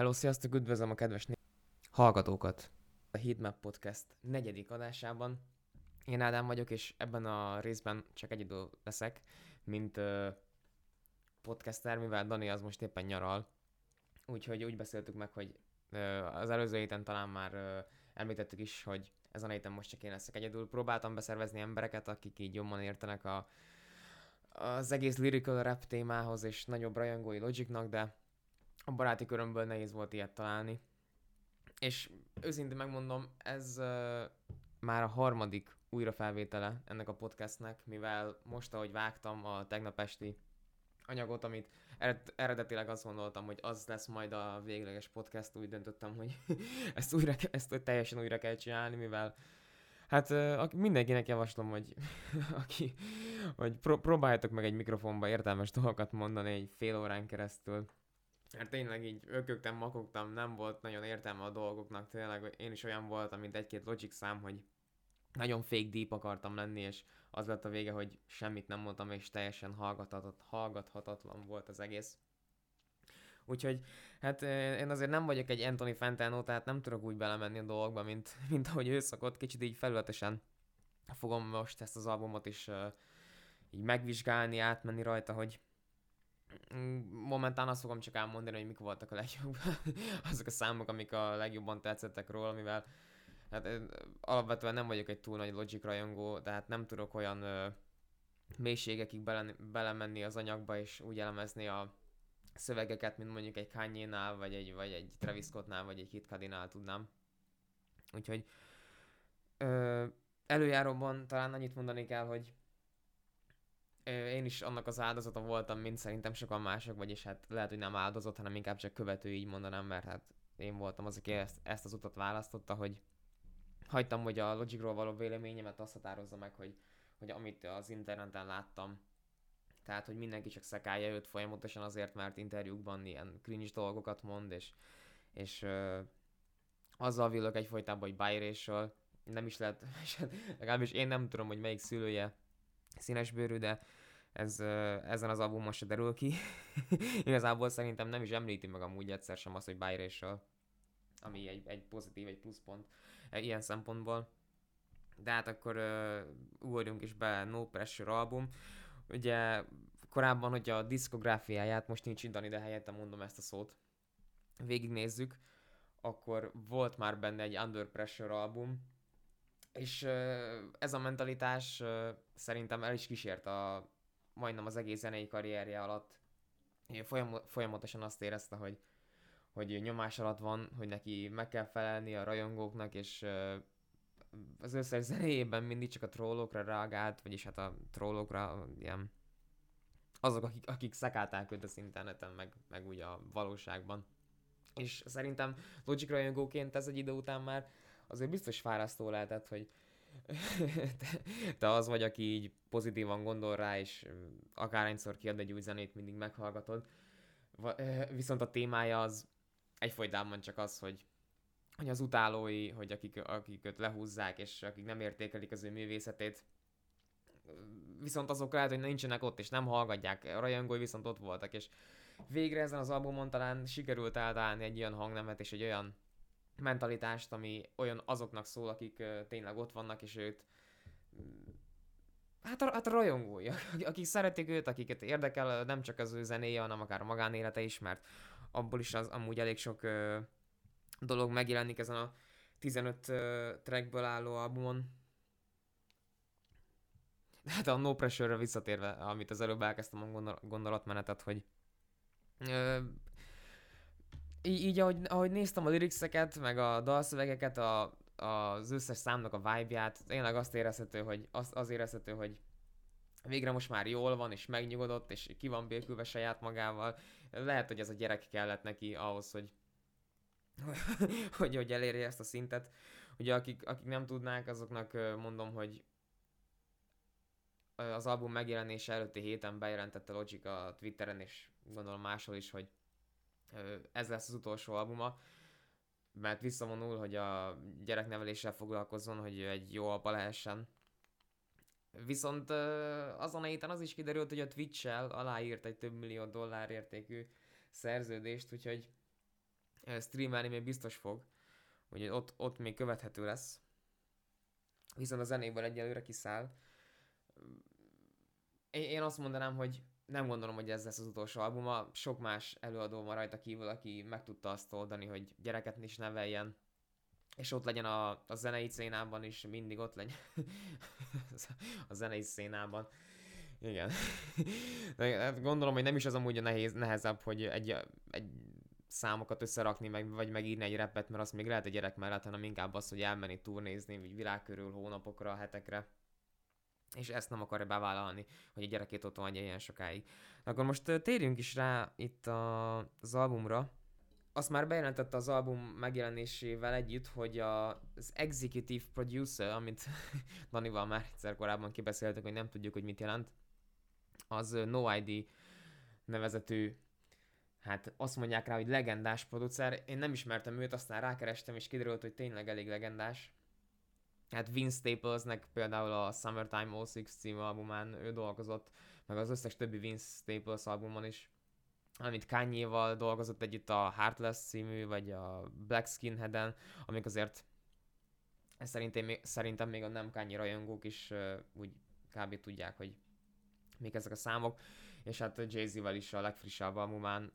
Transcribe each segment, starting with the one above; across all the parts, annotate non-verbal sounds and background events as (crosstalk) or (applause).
Hello, sziasztok, üdvözlöm a kedves né- hallgatókat! A Heatmap Podcast negyedik adásában. Én Ádám vagyok, és ebben a részben csak egyedül leszek, mint uh, podcaster, mivel Dani az most éppen nyaral. Úgyhogy úgy beszéltük meg, hogy uh, az előző héten talán már uh, említettük is, hogy ezen a héten most csak én leszek egyedül. Próbáltam beszervezni embereket, akik így jobban értenek a, az egész lyrical rap témához, és nagyobb rajongói Logicnak, de a baráti körömből nehéz volt ilyet találni. És őszintén megmondom, ez uh, már a harmadik újrafelvétele ennek a podcastnek, mivel most, ahogy vágtam a tegnap esti anyagot, amit ered- eredetileg azt gondoltam, hogy az lesz majd a végleges podcast, úgy döntöttem, hogy (laughs) ezt, újra, ezt teljesen újra kell csinálni, mivel Hát mindenkinek javaslom, hogy, (laughs) aki, hogy pró- próbáljátok meg egy mikrofonba értelmes dolgokat mondani egy fél órán keresztül, mert tényleg így ökögtem, makogtam, nem volt nagyon értelme a dolgoknak, tényleg én is olyan voltam, mint egy-két Logic szám, hogy nagyon fake deep akartam lenni, és az lett a vége, hogy semmit nem mondtam, és teljesen hallgathatat, hallgathatatlan volt az egész. Úgyhogy, hát én azért nem vagyok egy Anthony Fantano, tehát nem tudok úgy belemenni a dolgokba, mint, (laughs) mint ahogy ő szokott, kicsit így felületesen fogom most ezt az albumot is uh, így megvizsgálni, átmenni rajta, hogy momentán azt fogom csak elmondani, hogy mik voltak a legjobb, (laughs) azok a számok, amik a legjobban tetszettek róla, mivel hát alapvetően nem vagyok egy túl nagy Logic rajongó, tehát nem tudok olyan ö, mélységekig bele, belemenni az anyagba, és úgy elemezni a szövegeket, mint mondjuk egy Kanye-nál, vagy egy, vagy egy Travis Scottnál, vagy egy Kid Cudi-nál tudnám. Úgyhogy ö, előjáróban talán annyit mondani kell, hogy én is annak az áldozata voltam, mint szerintem sokan mások, vagyis hát lehet, hogy nem áldozat, hanem inkább csak követő, így mondanám, mert hát én voltam az, aki ezt, ezt az utat választotta, hogy hagytam, hogy a Logicról való véleményemet azt határozza meg, hogy, hogy amit az interneten láttam, tehát, hogy mindenki csak szekálja őt folyamatosan azért, mert interjúkban ilyen cringe dolgokat mond, és, és uh, azzal villog egyfolytában, hogy bájrésről nem is lehet, (laughs) legalábbis én nem tudom, hogy melyik szülője színesbőrű, de ez ezen az albumon se derül ki. (laughs) Igazából szerintem nem is említi meg amúgy egyszer sem azt, hogy biracial, ami egy, egy pozitív, egy pluszpont e, ilyen szempontból. De hát akkor uh, ugorjunk is be No Pressure album. Ugye korábban, hogy a diszkográfiáját, most nincs itt de helyette mondom ezt a szót, végignézzük, akkor volt már benne egy Under Pressure album, és ez a mentalitás szerintem el is kísért a, majdnem az egész zenei karrierje alatt. Folyam, folyamatosan azt érezte, hogy, hogy nyomás alatt van, hogy neki meg kell felelni a rajongóknak, és az összes zenéjében mindig csak a trollokra reagált, vagyis hát a trollokra ilyen azok, akik, akik szekálták őt az interneten, meg, meg úgy a valóságban. És szerintem Logic rajongóként ez egy idő után már azért biztos fárasztó lehetett, hogy te, te az vagy, aki így pozitívan gondol rá, és akárhányszor kiad egy új zenét, mindig meghallgatod. Viszont a témája az egyfolytában csak az, hogy hogy az utálói, hogy akik, akik őt lehúzzák, és akik nem értékelik az ő művészetét, viszont azok lehet, hogy nincsenek ott, és nem hallgatják, a rajongói viszont ott voltak, és végre ezen az albumon talán sikerült átállni egy olyan hangnemet, és egy olyan mentalitást, ami olyan azoknak szól, akik tényleg ott vannak, és őt hát hát rajongói, (laughs) akik szeretik őt, akiket érdekel nem csak az ő zenéje, hanem akár a magánélete is, mert abból is az amúgy elég sok uh, dolog megjelenik ezen a 15 uh, trackből álló albumon. Hát a No Pressure-re visszatérve, amit az előbb elkezdtem a gondolatmenetet, hogy uh, így, így ahogy, ahogy néztem a lirikszeket, meg a dalszövegeket, a, az összes számnak a vibe-ját, tényleg azt érezhető, hogy az, az érezhető, hogy végre most már jól van, és megnyugodott, és ki van békülve saját magával. Lehet, hogy ez a gyerek kellett neki ahhoz, hogy (laughs) hogy, hogy elérje ezt a szintet. Ugye akik, akik nem tudnák, azoknak mondom, hogy az album megjelenése előtti héten bejelentette Logic a Twitteren, és gondolom máshol is, hogy ez lesz az utolsó albuma, mert visszavonul, hogy a gyerekneveléssel foglalkozzon, hogy egy jó apa lehessen. Viszont azon a héten az is kiderült, hogy a Twitch-el aláírt egy több millió dollár értékű szerződést, úgyhogy streamelni még biztos fog, hogy ott, ott még követhető lesz. Viszont a zenéből egyelőre kiszáll. Én azt mondanám, hogy nem gondolom, hogy ez lesz az utolsó albuma. Sok más előadó van rajta kívül, aki meg tudta azt oldani, hogy gyereket is neveljen, és ott legyen a, a zenei szénában is, mindig ott legyen (laughs) a zenei szénában. Igen. Hát gondolom, hogy nem is az amúgy a nehéz, nehezebb, hogy egy, egy számokat összerakni, meg, vagy megírni egy repet, mert azt még lehet egy gyerek mellett, hanem inkább az, hogy elmenni turnézni, vagy világ körül hónapokra, hetekre. És ezt nem akarja bevállalni, hogy a gyerekét otthon adja ilyen sokáig. Akkor most térjünk is rá itt a, az albumra. Azt már bejelentette az album megjelenésével együtt, hogy a, az executive producer, amit (laughs) Danival már egyszer korábban kibeszéltük, hogy nem tudjuk, hogy mit jelent, az No ID nevezetű hát azt mondják rá, hogy legendás producer. Én nem ismertem őt, aztán rákerestem, és kiderült, hogy tényleg elég legendás. Hát Vince Staplesnek például a Summertime 06 című albumán ő dolgozott, meg az összes többi Vince Staples albumon is. Amit kanye dolgozott együtt a Heartless című, vagy a Black Skinhead-en, amik azért szerintem szerintem még a nem Kanye rajongók is úgy kb. tudják, hogy még ezek a számok, és hát Jay-Z-vel is a legfrissebb albumán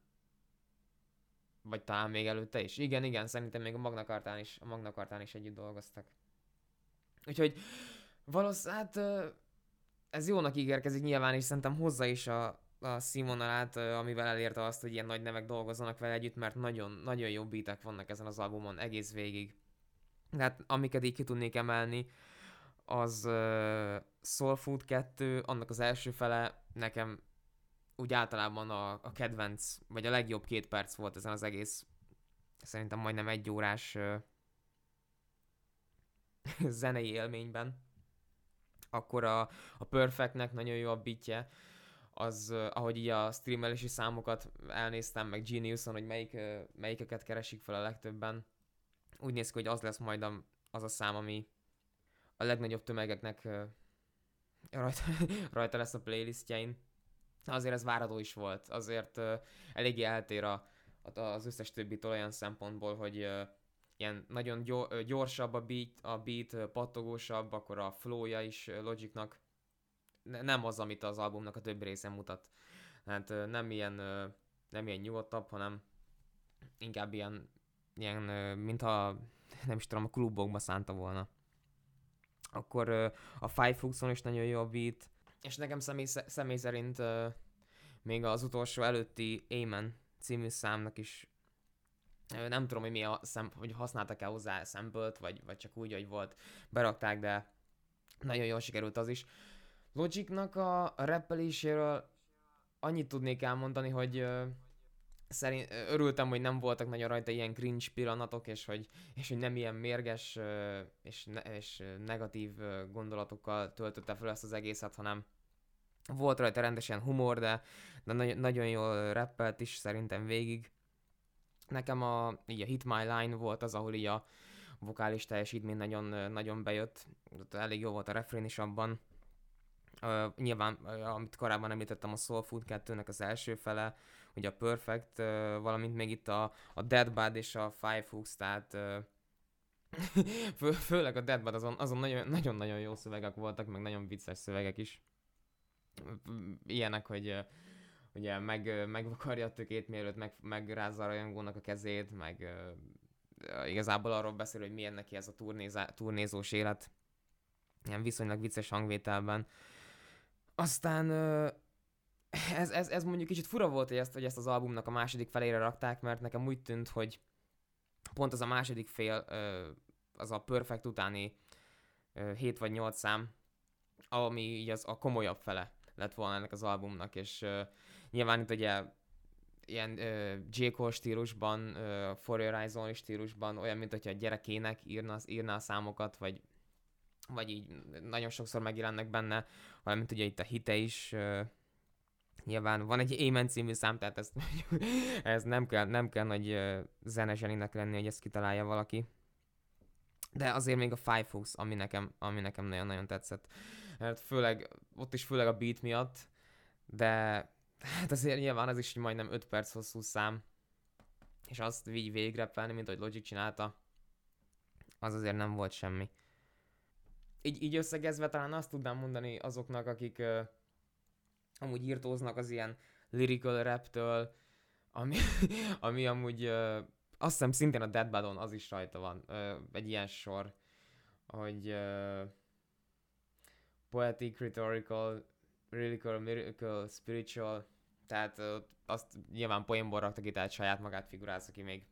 vagy talán még előtte is. Igen, igen, szerintem még a Magna Cartán is, a Magna Cartán is együtt dolgoztak. Úgyhogy valószínűleg hát ez jónak ígérkezik nyilván, és szerintem hozza is a, a színvonalát, amivel elérte azt, hogy ilyen nagy nevek dolgozzanak vele együtt, mert nagyon, nagyon jó beatek vannak ezen az albumon egész végig. Hát amiket így ki tudnék emelni, az uh, Soul Food 2, annak az első fele nekem úgy általában a, a kedvenc, vagy a legjobb két perc volt ezen az egész, szerintem majdnem egy órás uh, (laughs) zenei élményben. Akkor a, a Perfectnek nagyon jó a bitje, az, ahogy így a streamelési számokat elnéztem, meg Geniuson, hogy melyik, melyikeket keresik fel a legtöbben, úgy néz ki, hogy az lesz majd a, az a szám, ami a legnagyobb tömegeknek rajta, (laughs) rajta lesz a playlistjein azért ez várható is volt. Azért eléggé eltér a, az összes többitől olyan szempontból, hogy ilyen nagyon gyorsabb a beat, a beat pattogósabb, akkor a flowja is Logicnak nem az, amit az albumnak a többi része mutat. Hát nem ilyen, nem ilyen nyugodtabb, hanem inkább ilyen, ilyen mintha (laughs) nem is tudom, a klubokba szánta volna. Akkor a Five Fuxon is nagyon jó a beat, és nekem személy, személy szerint még az utolsó előtti Amen című számnak is nem tudom, hogy mi a szem, hogy használtak-e hozzá sample vagy, vagy csak úgy, hogy volt, berakták, de nagyon jól sikerült az is. Logicnak a rappeléséről annyit tudnék elmondani, hogy szerint, örültem, hogy nem voltak nagyon rajta ilyen cringe pillanatok, és hogy, és hogy nem ilyen mérges és, ne, és negatív gondolatokkal töltötte fel ezt az egészet, hanem volt rajta rendesen humor, de, de nagyon jól rappelt is szerintem végig. Nekem a, így a Hit My Line volt az, ahol így a vokális teljesítmény nagyon, nagyon bejött. Elég jó volt a refrén is abban. Uh, nyilván, uh, amit korábban említettem, a Soul Food 2-nek az első fele, ugye a Perfect, uh, valamint még itt a, a Dead Bad és a Five Hooks, tehát uh, (laughs) fő, főleg a Dead Bad azon, azon nagyon, nagyon-nagyon jó szövegek voltak, meg nagyon vicces szövegek is ilyenek, hogy ugye meg, megvakarja a tökét, mielőtt meg, megrázza a rajongónak a kezét, meg igazából arról beszél, hogy milyen neki ez a turnézá, turnézós élet, ilyen viszonylag vicces hangvételben. Aztán ez, ez, ez mondjuk kicsit fura volt, hogy ezt, hogy ezt az albumnak a második felére rakták, mert nekem úgy tűnt, hogy pont az a második fél, az a Perfect utáni uh, 7 vagy 8 szám, ami így az a komolyabb fele lett volna ennek az albumnak, és nyilván itt ugye ilyen J. Stílusban, uh, For Your Eyes Only stílusban, olyan, mint hogyha a gyerekének írna, írna a számokat, vagy, vagy így nagyon sokszor megjelennek benne, valamint ugye itt a hite is, uh, nyilván van egy Amen című szám, tehát ezt, (laughs) ez nem kell, nem kell nagy zenezseninek lenni, hogy ezt kitalálja valaki. De azért még a Five ami nekem, ami nekem nagyon-nagyon tetszett főleg, ott is főleg a beat miatt, de hát azért nyilván az is hogy majdnem 5 perc hosszú szám, és azt így végigrepelni, mint ahogy Logic csinálta, az azért nem volt semmi. Így, így összegezve talán azt tudnám mondani azoknak, akik uh, amúgy írtóznak az ilyen lyrical raptől, ami, (laughs) ami amúgy uh, azt hiszem szintén a Dead Badon az is rajta van, uh, egy ilyen sor, hogy uh, poetic, rhetorical, lyrical, miracle, spiritual, tehát uh, azt nyilván poénból rakta ki, tehát saját magát figurálsz ki még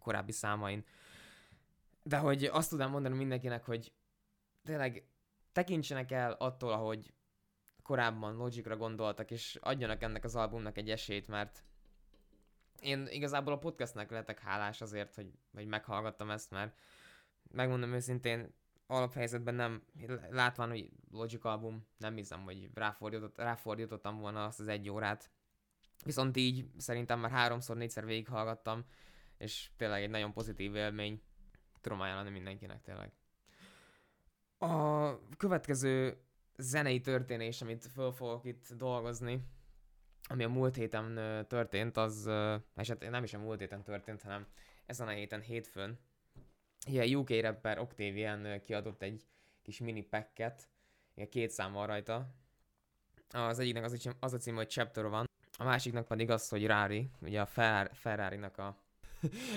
korábbi számain. De hogy azt tudnám mondani mindenkinek, hogy tényleg tekintsenek el attól, ahogy korábban Logicra gondoltak, és adjanak ennek az albumnak egy esélyt, mert én igazából a podcastnek lehetek hálás azért, hogy, hogy meghallgattam ezt, mert megmondom őszintén, alaphelyzetben nem, látván, hogy Logic album, nem hiszem, hogy ráfordított, ráfordítottam volna azt az egy órát. Viszont így szerintem már háromszor, négyszer végighallgattam, és tényleg egy nagyon pozitív élmény. Tudom ajánlani mindenkinek tényleg. A következő zenei történés, amit föl fogok itt dolgozni, ami a múlt héten történt, az, és hát nem is a múlt héten történt, hanem ezen a héten hétfőn, ilyen UK rapper Octavian kiadott egy kis mini packet, ilyen két szám van rajta. Az egyiknek az, az a cím, hogy Chapter van, a másiknak pedig az, hogy Rari, ugye a Ferrari-nak a, (laughs)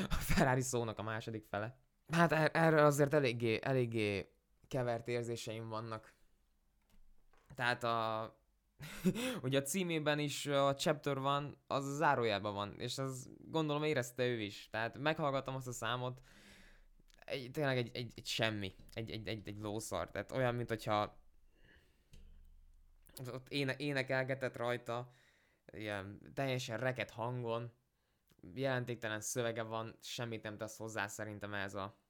a Ferrari szónak a második fele. Hát er, erre azért eléggé, eléggé kevert érzéseim vannak. Tehát a... (laughs) ugye a címében is a chapter van, az a zárójában van, és az gondolom érezte ő is. Tehát meghallgattam azt a számot, egy, tényleg egy, egy, egy semmi, egy, egy, egy, egy lószar. Tehát olyan, mint hogyha ott éne, énekelgetett rajta, ilyen teljesen reket hangon, jelentéktelen szövege van, semmit nem tesz hozzá szerintem ez a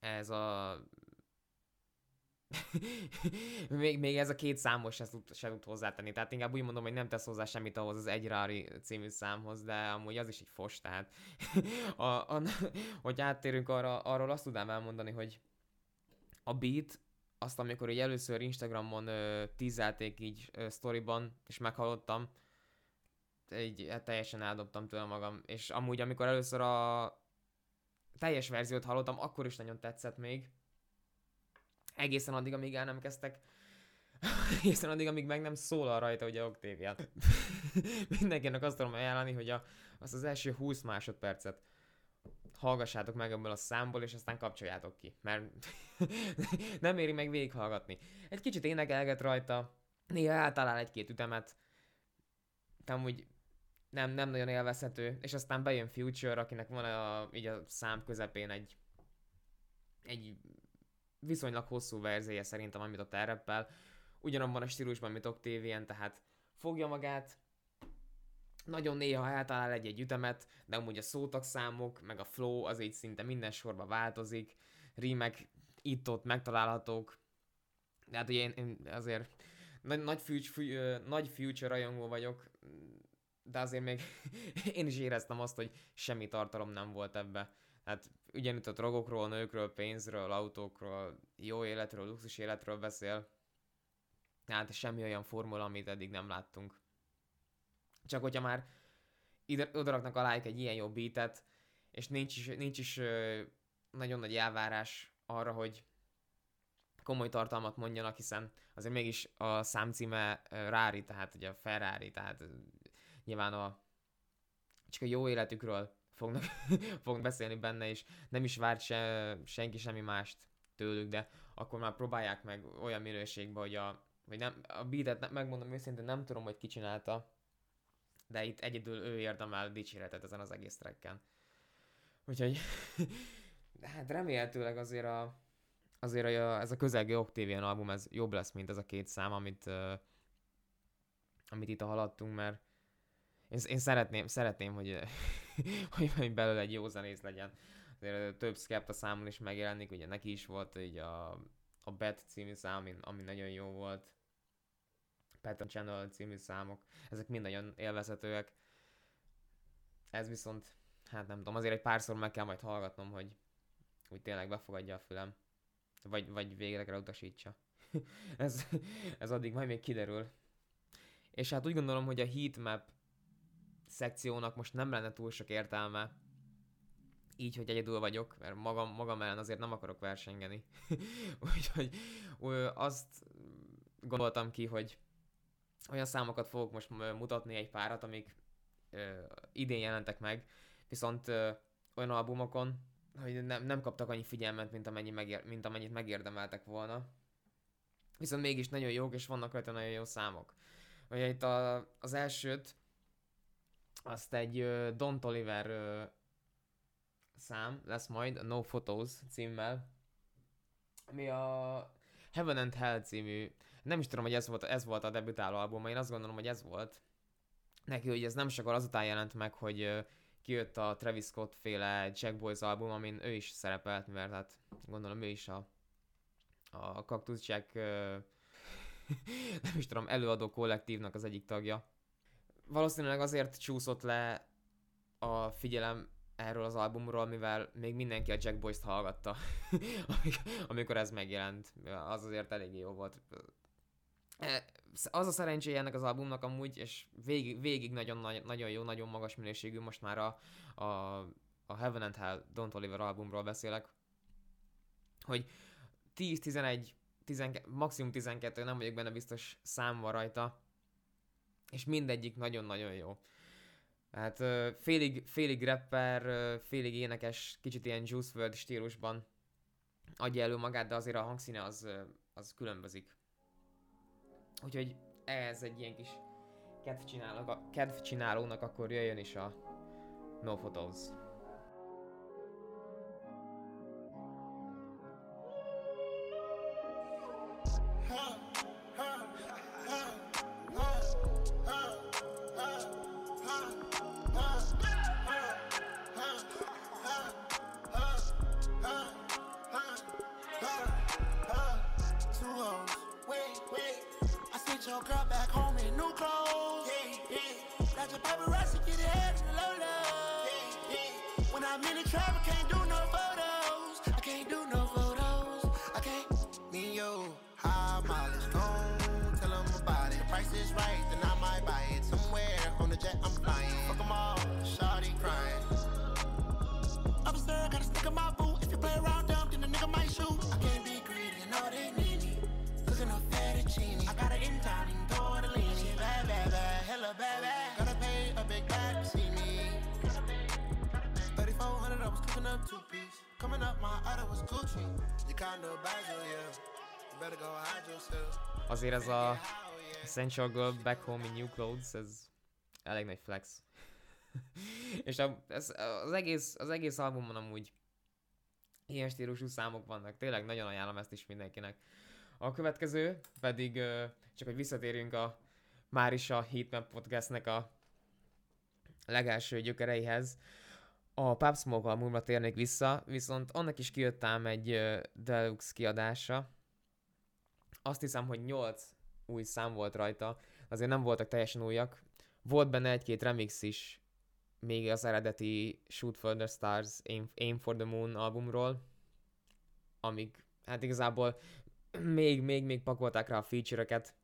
ez a (laughs) még, még ez a két számos se se tud hozzátenni, tehát inkább úgy mondom, hogy nem tesz hozzá semmit ahhoz az egy című számhoz, de amúgy az is egy fos, tehát (laughs) a, a, hogy áttérünk arra, arról azt tudnám elmondani, hogy a beat, azt amikor így először Instagramon ö, tízelték így ö, storyban, és meghallottam, így hát teljesen eldobtam tőle magam, és amúgy amikor először a teljes verziót hallottam, akkor is nagyon tetszett még, egészen addig, amíg el nem kezdtek (laughs) egészen addig, amíg meg nem szólal rajta ugye Octavian. (laughs) Mindenkinek azt tudom ajánlani, hogy a, az az első 20 másodpercet hallgassátok meg ebből a számból, és aztán kapcsoljátok ki, mert (laughs) nem éri meg végighallgatni. Egy kicsit énekelget rajta, néha eltalál egy-két ütemet, de amúgy nem, nem nagyon élvezhető, és aztán bejön Future, akinek van a, így a szám közepén egy, egy viszonylag hosszú verziója szerintem, amit a terreppel, ugyanabban a stílusban, mint Octavian, tehát fogja magát, nagyon néha eltalál egy-egy ütemet, de amúgy a szótagszámok, meg a flow az így szinte minden sorban változik, rímek itt-ott megtalálhatók, de hát ugye én, én azért nagy, nagy, future, nagy future rajongó vagyok, de azért még (laughs) én is éreztem azt, hogy semmi tartalom nem volt ebbe. Hát ugyanitt a drogokról, nőkről, pénzről, autókról, jó életről, luxus életről beszél. Hát semmi olyan formula, amit eddig nem láttunk. Csak hogyha már ide, odaraknak alá egy ilyen jó beatet, és nincs is, nincs is nagyon nagy elvárás arra, hogy komoly tartalmat mondjanak, hiszen azért mégis a számcíme Rári, tehát ugye a Ferrari, tehát nyilván a csak a jó életükről fognak, (laughs) fognak beszélni benne, és nem is várt se, senki semmi mást tőlük, de akkor már próbálják meg olyan minőségben, hogy a, vagy nem, a beatet megmondom őszintén, nem tudom, hogy ki csinálta, de itt egyedül ő érdemel dicséretet ezen az egész trekken. Úgyhogy, (laughs) hát remélhetőleg azért a, azért a, ez a közelgő Octavian album, ez jobb lesz, mint ez a két szám, amit, amit itt haladtunk, mert én, én szeretném, szeretném, (laughs) hogy, hogy, belőle egy jó zenész legyen. Azért több Skepta számon is megjelenik, ugye neki is volt így a, a Bet című szám, ami, ami nagyon jó volt. Pattern Channel című számok, ezek mind nagyon élvezhetőek. Ez viszont, hát nem tudom, azért egy párszor meg kell majd hallgatnom, hogy úgy tényleg befogadja a fülem. Vagy, vagy végre utasítsa. (laughs) ez, ez addig majd még kiderül. És hát úgy gondolom, hogy a heatmap szekciónak most nem lenne túl sok értelme, így, hogy egyedül vagyok, mert magam, magam ellen azért nem akarok versengeni. (laughs) Úgyhogy azt gondoltam ki, hogy olyan számokat fogok most mutatni egy párat, amik ö, idén jelentek meg, viszont ö, olyan albumokon, hogy nem, nem kaptak annyi figyelmet, mint, amennyi megér, mint amennyit megérdemeltek volna. Viszont mégis nagyon jók, és vannak rajta nagyon jó számok. Ugye itt a, az elsőt, azt egy uh, Don Toliver uh, szám lesz majd, a No Photos címmel, ami a Heaven and Hell című, nem is tudom, hogy ez volt, ez volt a debütáló album, én azt gondolom, hogy ez volt. Neki, hogy ez nem sokkal azután jelent meg, hogy uh, kijött a Travis Scott féle Jack Boys album, amin ő is szerepelt, mert hát gondolom ő is a, a Cactus Jack uh, (laughs) nem is tudom, előadó kollektívnak az egyik tagja. Valószínűleg azért csúszott le a figyelem erről az albumról, mivel még mindenki a Jack Boys-t hallgatta, (laughs) amikor ez megjelent. Az azért eléggé jó volt. E, az a szerencséje ennek az albumnak amúgy, és végig, végig nagyon, nagyon jó, nagyon magas minőségű, most már a, a, a Heaven and Hell Don't Oliver albumról beszélek, hogy 10-11, 12, maximum 12, nem vagyok benne biztos szám van rajta, és mindegyik nagyon-nagyon jó. Hát félig, félig rapper, félig énekes, kicsit ilyen Juice WRLD stílusban adja elő magát, de azért a hangszíne az, az különbözik. Úgyhogy ez egy ilyen kis kedvcsinálónak, kedvcsinálónak akkor jöjjön is a No Photos. Like a paparazzi, get ahead in the low low. When I'm in the trap, I can't do no photos. I can't do no photos. I can't. Me and you, high mileage. Don't tell them about it. The price is right. Azért ez a Essential Girl Back Home in New Clothes, ez elég nagy flex. (laughs) és a, ez, az, egész, az egész albumon amúgy ilyen stílusú számok vannak. Tényleg nagyon ajánlom ezt is mindenkinek. A következő pedig, csak hogy visszatérjünk a már is a Heatmap Podcastnek a legelső gyökereihez. A Pub Smoke albumra térnék vissza, viszont annak is kijött ám egy uh, deluxe kiadása. Azt hiszem, hogy 8 új szám volt rajta, azért nem voltak teljesen újak. Volt benne egy-két remix is, még az eredeti Shoot for the Stars, Aim, Aim for the Moon albumról, amíg hát igazából még, még, még pakolták rá a feature-öket,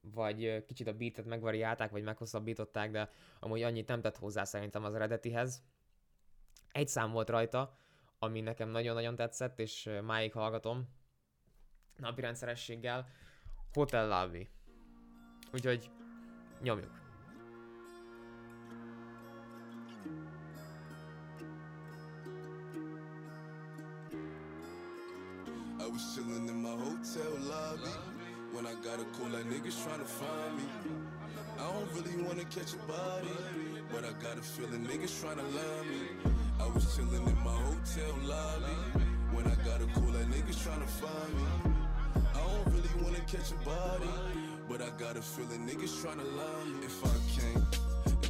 vagy kicsit a beatet megvariálták, vagy meghosszabbították, de amúgy annyit nem tett hozzá szerintem az eredetihez. Egy szám volt rajta, ami nekem nagyon-nagyon tetszett, és máig hallgatom napi rendszerességgel, Hotel Lavi. Úgyhogy nyomjuk. article like niggas tryna find me. I don't really wanna catch a body, but I got a feeling niggas tryna lie me. I was chillin' in my hotel lobby when I got a call like niggas tryna find me. I don't really wanna catch a body, but I got a feeling niggas tryna lie me. If I can't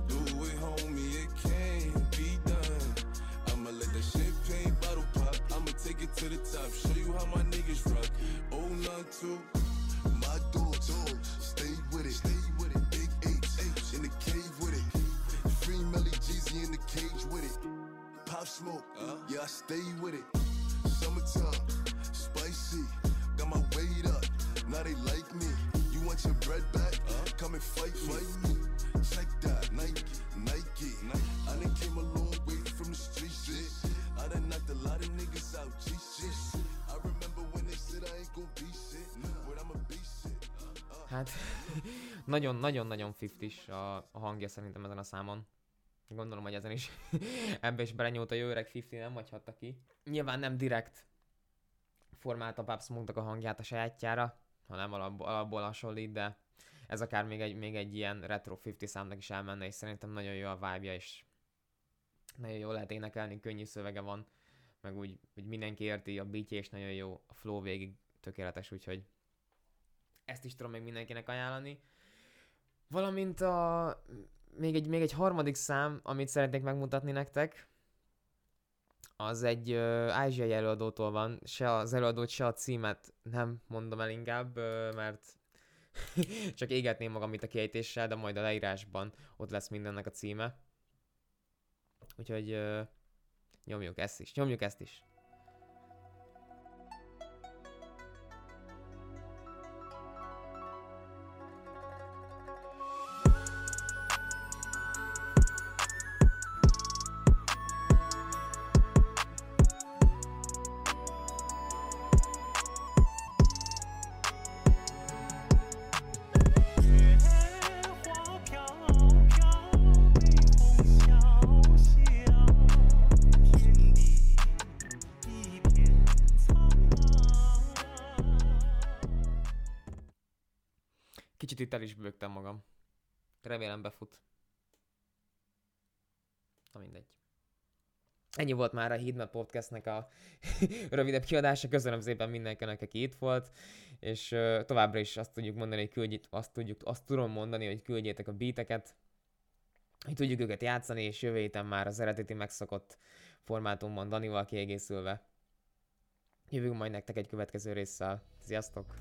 do it, homie, it can't be done. I'ma let that champagne bottle pop. I'ma take it to the top, show you how my niggas rock. 092 stay with it. Summertime, spicy, got my weight up. Now they like me. You want your bread back? Uh, Come and fight, fight me. check that Nike, Nike. I done came a long way from the street shit. I done knocked a lot of niggas out, shit. I remember when they said I ain't gon' be shit, but I'm a be shit. Hát (laughs) nagyon-nagyon-nagyon 50 a, a hangja szerintem ezen a számon. Gondolom, hogy ezen is (laughs) ebbe is belenyúlt a jó öreg 50, nem hagyhatta ki. Nyilván nem direkt formálta Pop smoke a hangját a sajátjára, hanem alapból, alapból hasonlít, de ez akár még egy, még egy ilyen retro 50 számnak is elmenne, és szerintem nagyon jó a vibe és nagyon jó lehet énekelni, könnyű szövege van, meg úgy, úgy mindenki érti, a beatje és nagyon jó, a flow végig tökéletes, úgyhogy ezt is tudom még mindenkinek ajánlani. Valamint a, még, egy, még egy harmadik szám, amit szeretnék megmutatni nektek, az egy uh, ázsiai előadótól van, se az előadót, se a címet nem mondom el inkább, uh, mert (laughs) csak égetném magam itt a kiejtéssel, de majd a leírásban ott lesz mindennek a címe. Úgyhogy uh, nyomjuk ezt is, nyomjuk ezt is. El is bőgtem magam. Remélem befut. Na mindegy. Ennyi volt már a Hídmet Podcastnek a (laughs) rövidebb kiadása. Köszönöm szépen mindenkinek, aki itt volt, és uh, továbbra is azt tudjuk mondani, hogy küldjét, azt, tudjuk, azt tudom mondani, hogy küldjétek a beateket, hogy tudjuk őket játszani, és jövő héten már az eredeti megszokott formátumban Danival kiegészülve. Jövünk majd nektek egy következő résszel. Sziasztok!